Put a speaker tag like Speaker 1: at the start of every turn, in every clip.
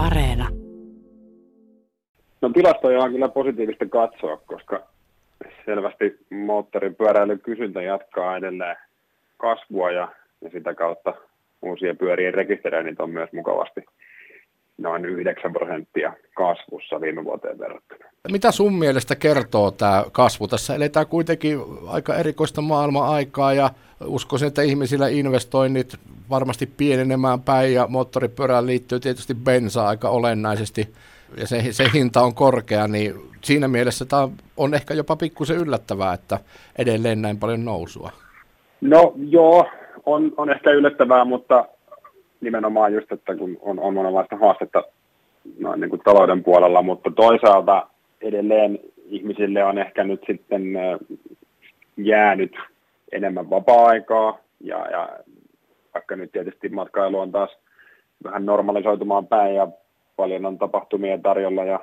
Speaker 1: Areena.
Speaker 2: No tilastoja on kyllä positiivista katsoa, koska selvästi moottoripyöräilyn kysyntä jatkaa edelleen kasvua ja, ja sitä kautta uusien pyörien rekisteröinnit on myös mukavasti noin 9 prosenttia kasvussa viime vuoteen verrattuna.
Speaker 3: Mitä sun mielestä kertoo tämä kasvu? Tässä eletään kuitenkin aika erikoista maailman-aikaa ja uskoisin, että ihmisillä investoinnit varmasti pienenemään päin ja moottoripyörään liittyy tietysti bensa aika olennaisesti ja se, se hinta on korkea, niin siinä mielessä tämä on ehkä jopa pikkusen yllättävää, että edelleen näin paljon nousua.
Speaker 2: No joo, on, on ehkä yllättävää, mutta nimenomaan just, että kun on, on monenlaista haastetta noin niin kuin talouden puolella, mutta toisaalta edelleen ihmisille on ehkä nyt sitten jäänyt enemmän vapaa-aikaa ja, ja vaikka nyt tietysti matkailu on taas vähän normalisoitumaan päin ja paljon on tapahtumia tarjolla ja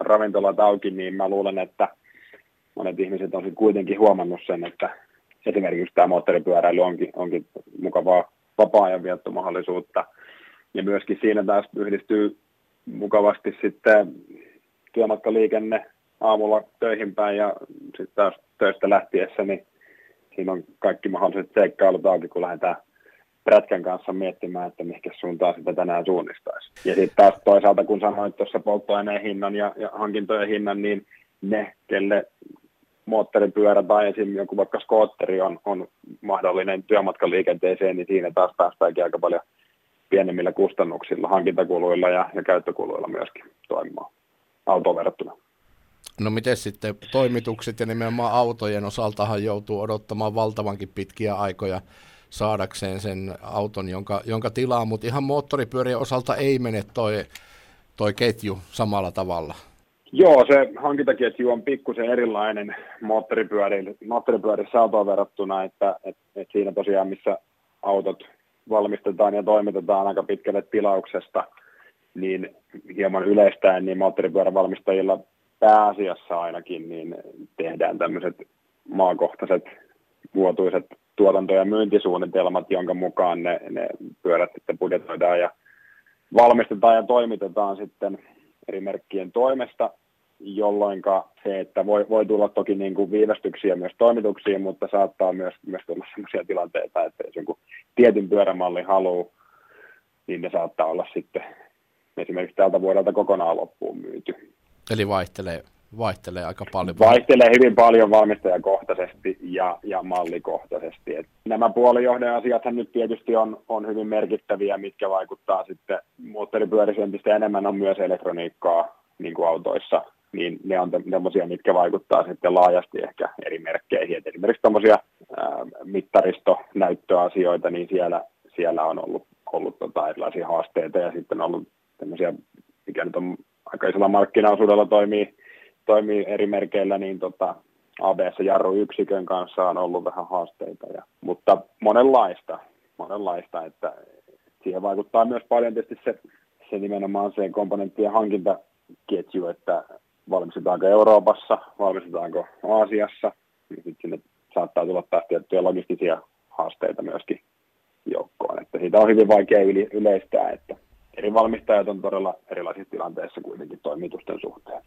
Speaker 2: ravintolat auki, niin mä luulen, että monet ihmiset on kuitenkin huomannut sen, että esimerkiksi tämä moottoripyöräily onkin, onkin mukavaa vapaa-ajan viettomahdollisuutta. Ja myöskin siinä taas yhdistyy mukavasti sitten työmatkaliikenne aamulla töihin päin ja sitten taas töistä lähtiessä, niin siinä on kaikki mahdolliset seikkailut auki, kun lähdetään Prätkän kanssa miettimään, että mihinkä suuntaan sitä tänään suunnistaisi. Ja sitten taas toisaalta, kun sanoit tuossa polttoaineen hinnan ja, ja hankintojen hinnan, niin ne, kelle moottoripyörä tai esim. joku vaikka skootteri on, on mahdollinen työmatkaliikenteeseen, niin siinä taas päästäänkin aika paljon pienemmillä kustannuksilla, hankintakuluilla ja, ja käyttökuluilla myöskin toimimaan autoon verrattuna.
Speaker 3: No miten sitten toimitukset ja nimenomaan autojen osaltahan joutuu odottamaan valtavankin pitkiä aikoja saadakseen sen auton, jonka, jonka tilaa, mutta ihan moottoripyörien osalta ei mene toi, toi ketju samalla tavalla.
Speaker 2: Joo, se hankintaketju on pikkusen erilainen moottoripyörissä autoon verrattuna, että et, et siinä tosiaan missä autot valmistetaan ja toimitetaan aika pitkälle tilauksesta, niin hieman yleistäen niin moottoripyörävalmistajilla pääasiassa ainakin niin tehdään tämmöiset maakohtaiset vuotuiset tuotanto- ja myyntisuunnitelmat, jonka mukaan ne, ne pyörät sitten budjetoidaan ja valmistetaan ja toimitetaan sitten eri merkkien toimesta, jolloin se, että voi, voi tulla toki niin kuin viivästyksiä myös toimituksiin, mutta saattaa myös, myös tulla sellaisia tilanteita, että jos jonkun tietyn pyörämallin haluaa, niin ne saattaa olla sitten esimerkiksi tältä vuodelta kokonaan loppuun myyty.
Speaker 3: Eli vaihtelee vaihtelee aika paljon.
Speaker 2: Vaihtelee hyvin paljon valmistajakohtaisesti ja, ja mallikohtaisesti. Et nämä puolijohden asiat nyt tietysti on, on hyvin merkittäviä, mitkä vaikuttaa sitten moottoripyörissä entistä enemmän on myös elektroniikkaa niin kuin autoissa, niin ne on tämmöisiä, mitkä vaikuttaa sitten laajasti ehkä eri merkkeihin. Et esimerkiksi tämmöisiä mittaristonäyttöasioita, niin siellä, siellä on ollut, ollut tota erilaisia haasteita ja sitten on ollut tämmöisiä, mikä nyt on aika isolla markkinaosuudella toimii toimii eri merkeillä, niin tota, ABS-jarruyksikön kanssa on ollut vähän haasteita, ja, mutta monenlaista, monenlaista, että siihen vaikuttaa myös paljon tietysti se, se nimenomaan se komponenttien hankintaketju, että valmistetaanko Euroopassa, valmistetaanko Aasiassa, niin sitten sinne saattaa tulla taas tiettyjä logistisia haasteita myöskin joukkoon, että siitä on hyvin vaikea yleistää, että eri valmistajat on todella erilaisissa tilanteissa kuitenkin toimitusten suhteen.